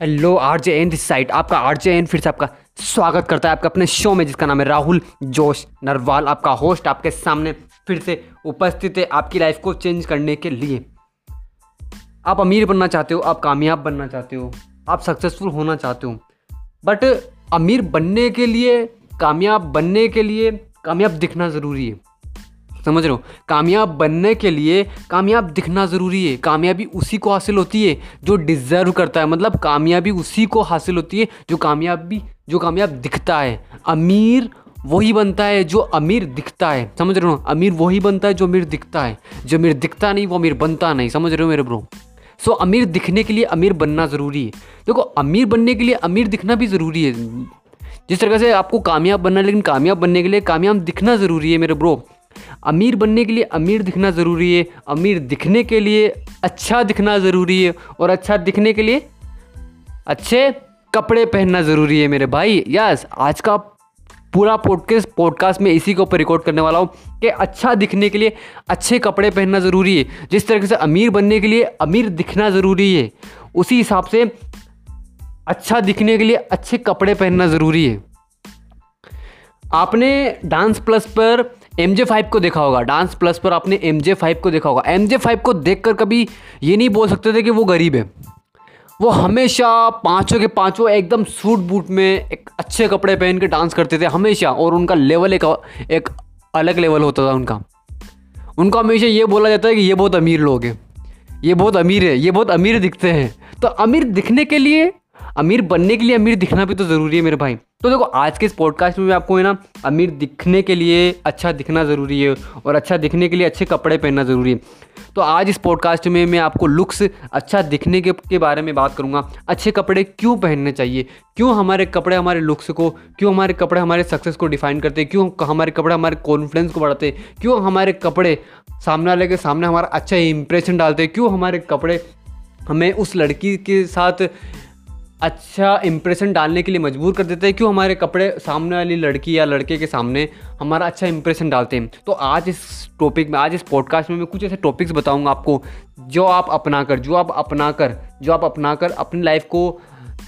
Hello R J N this side आपका R J N फिर से आपका स्वागत करता है आपका अपने शो में, जिसका नाम है राहुल जोश नरवाल, आपका होस्ट आपके सामने फिर से उपस्थित है आपकी लाइफ को चेंज करने के लिए। आप अमीर बनना चाहते हो, आप कामयाब बनना चाहते हो, आप सक्सेसफुल होना चाहते हो बट अमीर बनने के लिए, कामयाब बनने के लिए, कामयाब दिखना ज़रूरी है। समझ रहे हो? कामयाब बनने के लिए कामयाब दिखना ज़रूरी है। कामयाबी उसी को हासिल होती है जो डिज़र्व करता है। मतलब कामयाबी उसी को हासिल होती है जो कामयाबी जो कामयाब दिखता है। अमीर वही बनता है जो अमीर दिखता है। समझ रहे हो? अमीर वही बनता है जो अमीर दिखता है। जो अमीर दिखता नहीं वो अमीर बनता नहीं। समझ रहे हो मेरे ब्रो सो so, अमीर दिखने के लिए अमीर बनना ज़रूरी है। देखो अमीर बनने के लिए अमीर दिखना भी ज़रूरी है। जिस तरह से आपको कामयाब बनना है लेकिन कामयाब बनने के लिए कामयाब दिखना ज़रूरी है मेरे ब्रो अमीर बनने के लिए अमीर दिखना ज़रूरी है, अमीर दिखने के लिए अच्छा दिखना ज़रूरी है और अच्छा दिखने के लिए अच्छे कपड़े पहनना ज़रूरी है मेरे भाई। यस आज का पूरा पॉडकास्ट पॉडकास्ट में इसी के ऊपर रिकॉर्ड करने वाला हूँ कि अच्छा दिखने के लिए अच्छे कपड़े पहनना ज़रूरी है। जिस तरीके से अमीर बनने के लिए अमीर दिखना ज़रूरी है, उसी हिसाब से अच्छा दिखने के लिए अच्छे कपड़े पहनना ज़रूरी है। आपने डांस प्लस पर एम जे फाइव को देखा होगा। डांस प्लस पर आपने एम जे फाइव को देखा होगा। एम जे फाइव को देख कर कभी ये नहीं बोल सकते थे कि वो गरीब है। वो हमेशा पाँचों के पाँचों एकदम सूट बूट में एक अच्छे कपड़े पहन के डांस करते थे हमेशा और उनका लेवल एक एक अलग लेवल होता था उनका। उनको हमेशा ये बोला जाता है कि ये बहुत अमीर लोग हैं। ये बहुत अमीर है। ये बहुत अमीर दिखते हैं। तो अमीर दिखने के लिए, अमीर बनने के लिए अमीर दिखना भी तो ज़रूरी है मेरे भाई। तो देखो आज के इस पॉडकास्ट में आपको है ना अमीर दिखने के लिए अच्छा दिखना ज़रूरी है और अच्छा दिखने के लिए अच्छे कपड़े पहनना ज़रूरी है। तो आज इस पॉडकास्ट में मैं आपको लुक्स अच्छा दिखने के, के बारे में बात करूँगा। अच्छे कपड़े क्यों पहनने चाहिए? क्यों हमारे कपड़े हमारे लुक्स को क्यों हमारे कपड़े हमारे सक्सेस को डिफाइन करते हैं? क्यों हमारे कपड़े हमारे कॉन्फिडेंस को बढ़ाते हैं? क्यों हमारे कपड़े सामने वाले के सामने हमारा अच्छा इंप्रेशन डालते हैं? क्यों हमारे कपड़े हमें उस लड़की के साथ अच्छा इम्प्रेशन डालने के लिए मजबूर कर देते हैं क्यों हमारे कपड़े सामने वाली लड़की या लड़के के सामने हमारा अच्छा इंप्रेशन डालते हैं। तो आज इस टॉपिक में आज इस पॉडकास्ट में मैं कुछ ऐसे टॉपिक्स बताऊँगा आपको जो आप अपना कर जो आप अपना कर जो आप अपना कर अपनी लाइफ को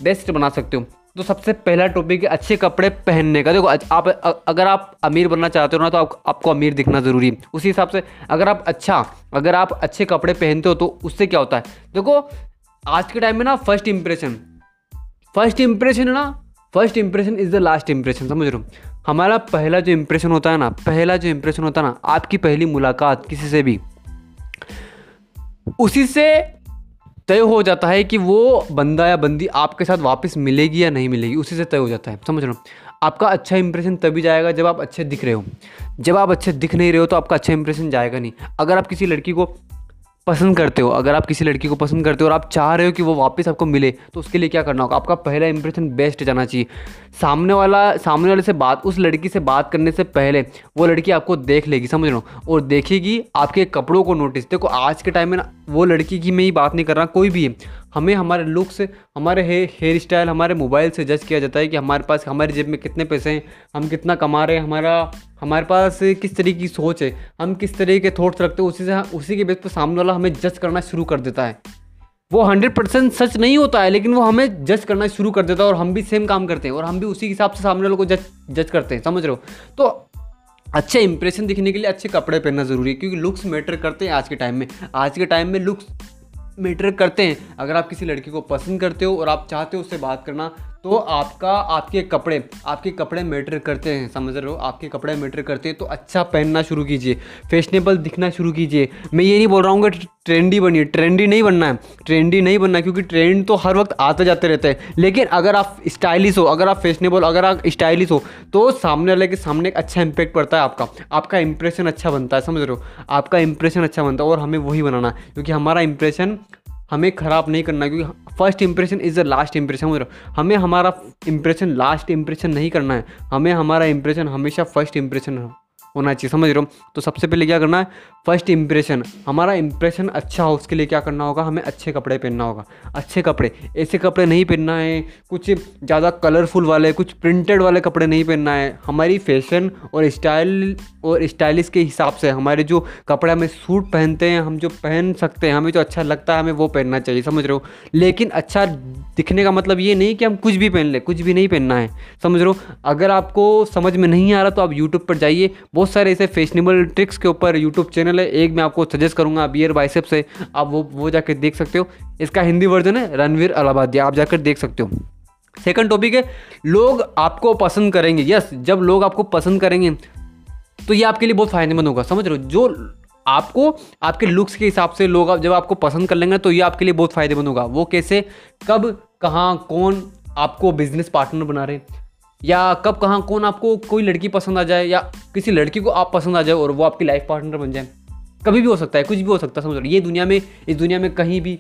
बेस्ट बना सकते हो। तो सबसे पहला टॉपिक है अच्छे कपड़े पहनने का। देखो आप अगर आप अमीर बनना चाहते हो ना तो आप, आपको अमीर दिखना ज़रूरी है। उसी हिसाब से अगर आप अच्छा अगर आप अच्छे कपड़े पहनते हो तो उससे क्या होता है? देखो आज के टाइम में ना फ़र्स्ट इंप्रेशन फ़र्स्ट इंप्रेशन है ना? First impression is the last impression समझ रहे हो? हमारा पहला जो इंप्रेशन होता है ना, पहला जो इंप्रेशन होता है ना, आपकी पहली मुलाकात किसी से भी, उसी से तय हो जाता है कि वो बंदा या बंदी आपके साथ वापस मिलेगी या नहीं मिलेगी, उसी से तय हो जाता है, समझ रहे हो? आपका अच्छा इंप्रेशन तभी जाएगा जब आप अच्छे दिख रहे हो। जब आप अच्छे दिख नहीं रहे हो तो आपका अच्छा इंप्रेशन जाएगा नहीं। अगर आप किसी लड़की को पसंद करते हो, अगर आप किसी लड़की को पसंद करते हो और आप चाह रहे हो कि वो वापस आपको मिले तो उसके लिए क्या करना होगा? आपका पहला इंप्रेशन बेस्ट जाना चाहिए। सामने वाला, सामने वाले से बात, उस लड़की से बात करने से पहले वो लड़की आपको देख लेगी, समझ लो और देखेगी आपके कपड़ों को नोटिस देखो, आज के टाइम में ना, वो लड़की की मैं ही बात नहीं कर रहा, कोई भी है। हमें हमारे लुक्स हमारे हेयर स्टाइल हमारे मोबाइल से जज किया जाता है कि हमारे पास, हमारे जेब में कितने पैसे हैं, हम कितना कमा रहे हैं, हमारा, हमारे पास किस तरीके की सोच है, हम किस तरीके के थॉट्स रखते हैं, उसी से, उसी के बेस पर सामने वाला हमें जज करना शुरू कर देता है। वो हंड्रेड परसेंट सच नहीं होता है, लेकिन वो हमें जज करना शुरू कर देता है और हम भी सेम काम करते हैं और हम भी उसी हिसाब से सामने वालों को जज जज करते हैं, समझ रहे हो? तो अच्छे इंप्रेशन दिखने के लिए अच्छे कपड़े पहनना ज़रूरी है, क्योंकि लुक्स मैटर करते हैं आज के टाइम में। आज के टाइम में लुक्स मैटर करते हैं। अगर आप किसी लड़की को पसंद करते हो और आप चाहते हो उससे बात करना तो आपका, आपके कपड़े आपके कपड़े मैटर करते हैं। समझ रहे हो? आपके कपड़े मैटर करते हैं तो अच्छा पहनना शुरू कीजिए। फैशनेबल दिखना शुरू कीजिए। मैं ये नहीं बोल रहा हूँ कि ट्रेंडी बनिए। ट्रेंडी नहीं बनना है। ट्रेंडी नहीं बनना क्योंकि ट्रेंड तो हर वक्त आते जाते रहते हैं। लेकिन अगर आप स्टाइलिश हो, अगर आप फैशनेबल, अगर आप स्टाइलिश हो तो सामने वाले के सामने एक अच्छा इंपैक्ट पड़ता है आपका। आपका इंप्रेशन अच्छा बनता है, समझ रहे हो? आपका इंप्रेशन अच्छा बनता है और हमें वही बनाना है, क्योंकि हमारा इंप्रेशन हमें ख़राब नहीं करना, क्योंकि first impression is the last impression हमें हमारा इंप्रेशन लास्ट इंप्रेशन नहीं करना है। हमें हमारा इंप्रेशन हमेशा फ़र्स्ट इंप्रेशन होना चाहिए, समझ रहे हो? तो सबसे पहले क्या करना है फ़र्स्ट इंप्रेशन हमारा इंप्रेशन अच्छा हो, उसके लिए क्या करना होगा, हमें अच्छे कपड़े पहनना होगा। अच्छे कपड़े, ऐसे कपड़े नहीं पहनना है, कुछ ज़्यादा कलरफुल वाले, कुछ प्रिंटेड वाले कपड़े नहीं पहनना है। हमारी फ़ैशन और स्टाइल और स्टाइलिश के हिसाब से हमारे जो कपड़े हमें सूट पहनते हैं, हम जो पहन सकते हैं, हमें जो अच्छा लगता है, हमें वो पहनना चाहिए, समझ रहे हो? लेकिन अच्छा दिखने का मतलब ये नहीं कि हम कुछ भी पहन ले, कुछ भी नहीं पहनना है, समझ रहे हो? अगर आपको समझ में नहीं आ रहा तो आप यूट्यूब पर जाइए, बहुत सारे ऐसे फैशनेबल ट्रिक्स के ऊपर यूट्यूब चैनल है। एक मैं आपको सजेस्ट करूँगा बियर बाइसेप से। आप वो वो जाकर देख सकते हो। इसका हिंदी वर्जन है रणवीर अलाहाबादिया। आप जाकर देख सकते हो। सेकंड टॉपिक है, लोग आपको पसंद करेंगे। यस जब लोग आपको पसंद करेंगे तो ये आपके लिए बहुत फ़ायदेमंद होगा। समझ रहे हो? जो आपको, आपके लुक्स के हिसाब से लोग जब आपको पसंद कर लेंगे तो ये आपके लिए बहुत फ़ायदेमंद होगा। वो कैसे? कब, कहाँ, कौन आपको बिज़नेस पार्टनर बना रहे या कब कहाँ कौन आपको कोई लड़की पसंद आ जाए या किसी लड़की को आप पसंद आ जाए और वो आपकी लाइफ पार्टनर बन जाए। कभी भी हो सकता है, कुछ भी हो सकता है, समझ लो ये दुनिया में, इस दुनिया में कहीं भी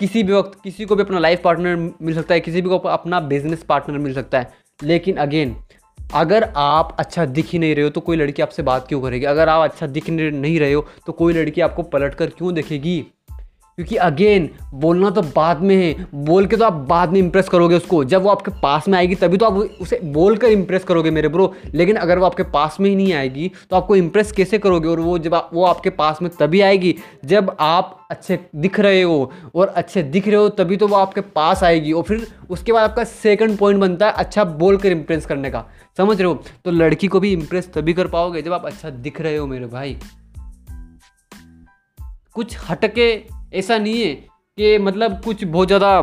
किसी भी वक्त किसी को भी अपना लाइफ पार्टनर मिल सकता है, किसी भी को अपना बिज़नेस पार्टनर मिल सकता है। लेकिन अगेन अगर आप अच्छा दिख ही नहीं रहे हो तो कोई लड़की आपसे बात क्यों करेगी? अगर आप अच्छा दिख नहीं रहे हो तो कोई लड़की आपको पलट कर क्यों देखेगी? क्योंकि अगेन बोलना तो बाद में है। बोल के तो आप बाद में इंप्रेस करोगे उसको। जब वो आपके पास में आएगी, तभी तो आप उसे बोल कर इंप्रेस करोगे मेरे ब्रो लेकिन अगर वो आपके पास में ही नहीं आएगी तो आपको इंप्रेस कैसे करोगे? और वो जब वो आपके पास में तभी आएगी, जब आप अच्छे दिख रहे हो। और अच्छे दिख रहे हो, तभी तो वो आपके पास आएगी। और फिर उसके बाद आपका सेकंड पॉइंट बनता है अच्छा बोल कर इंप्रेस करने का। समझ रहे हो? तो लड़की को भी इंप्रेस तभी कर पाओगे जब आप अच्छा दिख रहे हो मेरे भाई। कुछ हटके ऐसा नहीं है कि मतलब कुछ बहुत ज़्यादा,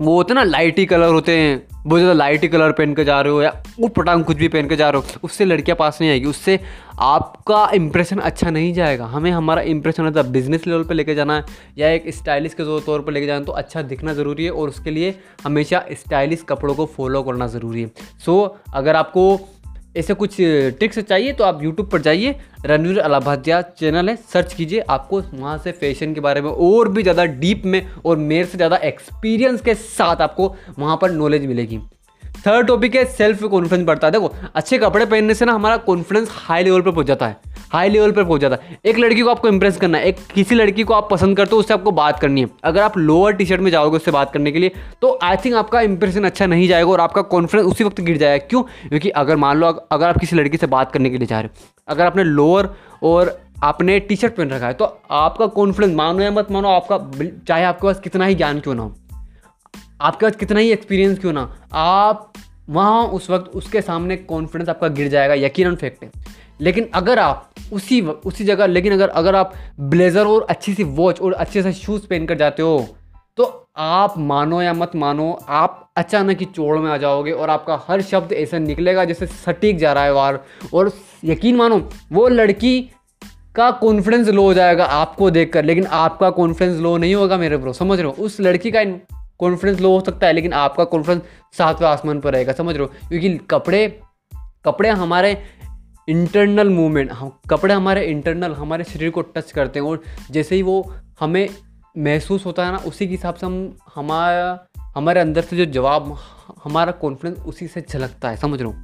वो होते ना लाइटी कलर होते हैं, बहुत ज़्यादा लाइटी कलर पहन के जा रहे हो या उठ पटांग कुछ भी पहन के जा रहे हो, उससे लड़कियाँ पास नहीं आएगी, उससे आपका इंप्रेशन अच्छा नहीं जाएगा। हमें हमारा इंप्रेशन होता है बिज़नेस लेवल पे लेके जाना है या एक स्टाइलिश के तौर पर लेके जाना तो अच्छा दिखना ज़रूरी है और उसके लिए हमेशा स्टाइलिश कपड़ों को फॉलो करना ज़रूरी है। सो अगर आपको ऐसे कुछ ट्रिक्स चाहिए तो आप यूट्यूब पर जाइए। रणवीर अलाभाध्या चैनल है सर्च कीजिए। आपको वहाँ से फ़ैशन के बारे में और भी ज़्यादा डीप में और मेरे से ज़्यादा एक्सपीरियंस के साथ आपको वहाँ पर नॉलेज मिलेगी। थर्ड टॉपिक है सेल्फ कॉन्फिडेंस बढ़ता है। देखो, अच्छे कपड़े पहनने से ना हमारा कॉन्फिडेंस हाई लेवल पर पहुँच जाता है। हाई लेवल पर पहुँच है एक लड़की को आपको इंप्रेस करना है, एक किसी लड़की को आप पसंद करते हो, उससे आपको बात करनी है। अगर आप लोअर टी शर्ट में जाओगे उससे बात करने के लिए तो आई थिंक आपका इंप्रेशन अच्छा नहीं जाएगा और आपका कॉन्फिडेंस उसी वक्त गिर जाएगा। क्यों? क्योंकि अगर मान लो अगर आप किसी लड़की से बात करने के लिए जा रहे हो, अगर आपने लोअर और आपने टी शर्ट पहन रखा है तो आपका कॉन्फिडेंस मानो या मत मानो, आपका चाहे आपके पास कितना ही ज्ञान क्यों ना हो, आपके पास कितना ही एक्सपीरियंस क्यों ना आप वहाँ उस वक्त उसके सामने कॉन्फिडेंस आपका गिर जाएगा। यकीन फैक्ट है। लेकिन अगर आप उसी उसी जगह, लेकिन अगर अगर आप ब्लेज़र और अच्छी सी वॉच और अच्छे से शूज़ पहन कर जाते हो तो आप मानो या मत मानो, आप अचानक ही चोड़ में आ जाओगे और आपका हर शब्द ऐसा निकलेगा जैसे सटीक जा रहा है वार। और यकीन मानो, वो लड़की का कॉन्फिडेंस लो हो जाएगा आपको देखकर, लेकिन आपका कॉन्फिडेंस लो नहीं होगा मेरे ब्रो समझ रहे हो? उस लड़की का कॉन्फिडेंस लो हो सकता है, लेकिन आपका कॉन्फिडेंस सातवें आसमान पर रहेगा, समझ रहे हो? क्योंकि कपड़े कपड़े हमारे इंटरनल मूवमेंट हम कपड़े हमारे इंटरनल हमारे शरीर को टच करते हैं और जैसे ही वो हमें महसूस होता है ना, उसी के हिसाब से हम, हमारा, हमारे अंदर से जो जवाब, हमारा कॉन्फिडेंस उसी से झलकता है, समझ रहे हो?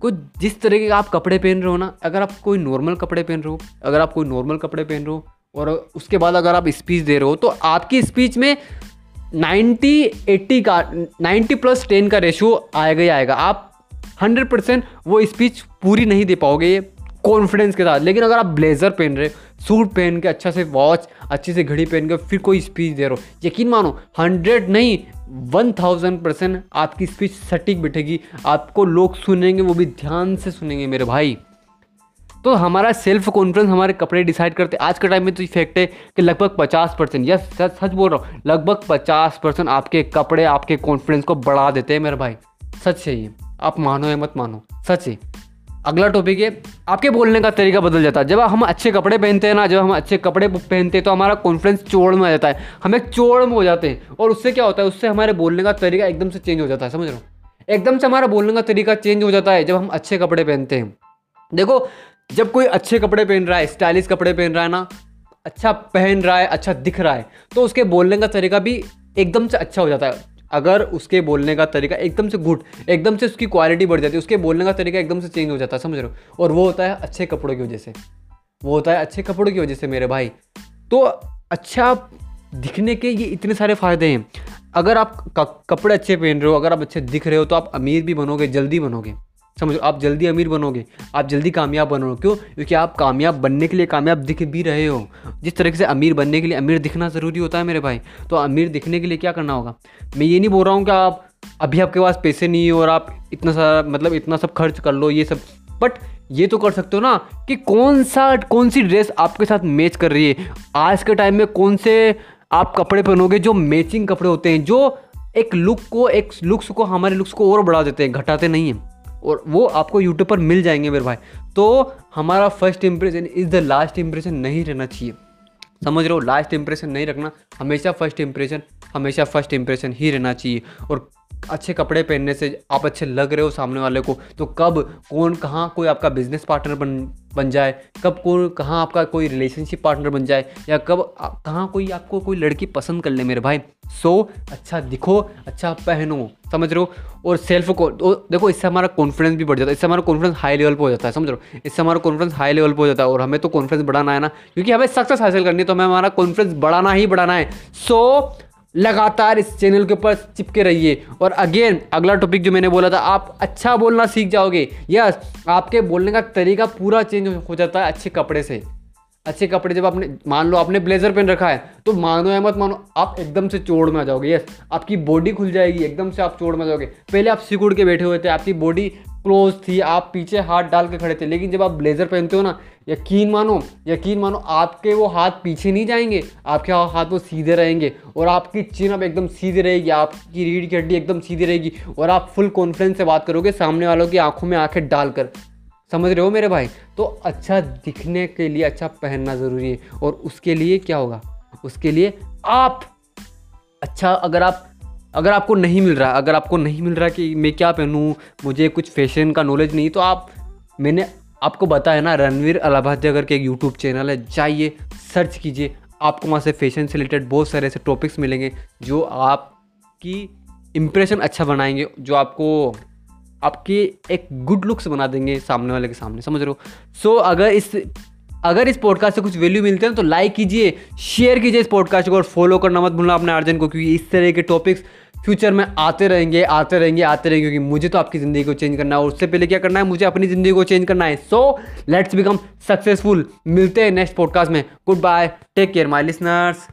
कुछ जिस तरीके के आप कपड़े पहन रहे हो ना, अगर आप कोई नॉर्मल कपड़े पहन रहे हो, अगर आप कोई नॉर्मल कपड़े पहन रहे हो और उसके बाद अगर आप स्पीच दे रहे हो तो आपकी स्पीच में नाइन्टी एट्टी का नाइन्टी प्लस टेन का रेशियो आएगा ही आएगा। आप हंड्रेड परसेंट वो स्पीच पूरी नहीं दे पाओगे ये कॉन्फिडेंस के साथ। लेकिन अगर आप ब्लेजर पहन रहे सूट पहन के अच्छा से वॉच अच्छी से घड़ी पहन के फिर कोई स्पीच दे रहे हो, यकीन मानो, हंड्रेड नहीं वन थाउज़ेंड परसेंट आपकी स्पीच सटीक बैठेगी। आपको लोग सुनेंगे, वो भी ध्यान से सुनेंगे मेरे भाई। तो हमारा सेल्फ कॉन्फिडेंस हमारे कपड़े डिसाइड करते आज के टाइम में तो इफ़ेक्ट है कि लगभग पचास परसेंट यस सच सच बोल रहा हूँ, लगभग पचास परसेंट आपके कपड़े, आपके कॉन्फिडेंस को बढ़ा देते हैं मेरे भाई। सच है ये। आप मानो या मत मानो। सच है अगला टॉपिक है आपके बोलने का तरीका बदल जाता है। जब हम अच्छे कपड़े पहनते हैं ना, जब हम अच्छे कपड़े पहनते हैं तो हमारा कॉन्फिडेंस चोड़ में आ जाता है। हम एक चोड़ में हो जाते हैं। और उससे क्या होता है? उससे हमारे बोलने का तरीका एकदम से चेंज हो जाता है। समझ रहे हो? एकदम से हमारा बोलने का तरीका चेंज हो जाता है जब हम अच्छे कपड़े पहनते हैं। देखो, जब कोई अच्छे कपड़े पहन रहा है स्टाइलिश कपड़े पहन रहा है ना अच्छा पहन रहा है अच्छा दिख रहा है तो उसके बोलने का तरीका भी एकदम से अच्छा हो जाता है। अगर उसके बोलने का तरीका एकदम से गुड, एकदम से उसकी क्वालिटी बढ़ जाती है, उसके बोलने का तरीका एकदम से चेंज हो जाता है, समझ रहे हो? और वो होता है अच्छे कपड़ों की वजह से। वो होता है अच्छे कपड़ों की वजह से मेरे भाई। तो अच्छा दिखने के ये इतने सारे फ़ायदे हैं। अगर आप कपड़े अच्छे पहन रहे हो, अगर आप अच्छे दिख रहे हो तो आप अमीर भी बनोगे, जल्दी बनोगे। समझो, आप जल्दी अमीर बनोगे, आप जल्दी कामयाब बनोगे। क्यों? क्योंकि आप कामयाब बनने के लिए कामयाब दिख भी रहे हो। जिस तरीके से अमीर बनने के लिए अमीर दिखना ज़रूरी होता है मेरे भाई तो अमीर दिखने के लिए क्या करना होगा? मैं ये नहीं बोल रहा हूँ कि आप, अभी आपके पास पैसे नहीं हो और आप इतना सारा मतलब इतना सब खर्च कर लो, ये सब बट ये तो कर सकते हो ना कि कौन सा, कौन सी ड्रेस आपके साथ मैच कर रही है। आज के टाइम में कौन से आप कपड़े पहनोगे जो मैचिंग कपड़े होते हैं, जो एक लुक को, एक लुक्स को, हमारे लुक्स को और बढ़ा देते हैं, घटाते नहीं हैं। और वो आपको यूट्यूब पर मिल जाएँगे मेरे भाई। तो हमारा first impression is the last impression नहीं रहना चाहिए। समझ रहे हो? लास्ट इंप्रेशन नहीं रखना, हमेशा फ़र्स्ट इंप्रेशन हमेशा फ़र्स्ट इंप्रेशन ही रहना चाहिए। और अच्छे कपड़े पहनने से आप अच्छे लग रहे हो सामने वाले को तो कब, कौन, कहाँ कोई आपका बिज़नेस पार्टनर बन बन जाए? कब कौन, कहाँ आपका कोई रिलेशनशिप पार्टनर बन जाए? या कब कहाँ कोई आपको कोई लड़की पसंद कर ले मेरे भाई? सो अच्छा दिखो अच्छा पहनो, समझ रहे हो? और सेल्फ को तो देखो, इससे हमारा कॉन्फिडेंस भी बढ़ जाता है। इससे हमारा कॉन्फिडेंस हाई लेवल पर हो जाता है, समझ रहे हो? इससे हमारा कॉन्फिडेंस हाई लेवल पर हो जाता है और हमें तो कॉन्फिडेंस बढ़ाना है ना? क्योंकि हमें सक्सेस हासिल करनी है तो हमें हमारा कॉन्फिडेंस बढ़ाना ही बढ़ाना है। सो लगातार इस चैनल के ऊपर चिपके रहिए। और अगेन अगला टॉपिक जो मैंने बोला था, आप अच्छा बोलना सीख जाओगे। यस आपके बोलने का तरीका पूरा चेंज हो जाता है अच्छे कपड़े से। अच्छे कपड़े जब आपने, मान लो आपने ब्लेजर पहन रखा है तो मानो या मत मानो, आप एकदम से चोड़ में आ जाओगे। यस आपकी बॉडी खुल जाएगी, एकदम से आप चोड़ में आ जाओगे। पहले आप सिकुड़ के बैठे हुए थे, आपकी बॉडी क्लोज थी, आप पीछे हाथ डाल के खड़े थे। लेकिन जब आप ब्लेजर पहनते हो ना, यकीन मानो यकीन मानो, आपके वो हाथ पीछे नहीं जाएँगे, आपके हाथ वो सीधे रहेंगे और आपकी चिन अब एकदम सीधी रहेगी, आपकी रीढ़ की हड्डी एकदम सीधी रहेगी और आप फुल कॉन्फिडेंस से बात करोगे सामने वालों की आँखों में आँखें डालकर। समझ रहे हो मेरे भाई? तो अच्छा दिखने के लिए अच्छा पहनना ज़रूरी है। और उसके लिए क्या होगा? उसके लिए आप अच्छा अगर आप अगर आपको नहीं मिल रहा अगर आपको नहीं मिल रहा कि मैं क्या पहनूँ मुझे कुछ फ़ैशन का नॉलेज नहीं तो आप मैंने आपको बताया ना रणवीर अलाहाबाद के एक यूट्यूब चैनल है जाइए सर्च कीजिए आपको वहाँ से फ़ैशन से रिलेटेड बहुत सारे ऐसे टॉपिक्स मिलेंगे जो आपकी इम्प्रेशन अच्छा बनाएँगे जो आपको आपकी एक गुड लुक्स बना देंगे सामने वाले के सामने समझ रहे हो? सो so, अगर इस अगर इस पॉडकास्ट से कुछ वैल्यू मिलते हैं तो लाइक कीजिए शेयर कीजिए इस पॉडकास्ट को और फॉलो करना मत भूलना अपने अर्जन को, क्योंकि इस तरह के टॉपिक्स फ्यूचर में आते रहेंगे आते रहेंगे आते रहेंगे, क्योंकि मुझे तो आपकी ज़िंदगी को चेंज करना है और उससे पहले क्या करना है, मुझे अपनी ज़िंदगी को चेंज करना है। सो लेट्स बिकम सक्सेसफुल मिलते हैं नेक्स्ट पॉडकास्ट में। Goodbye take care my listeners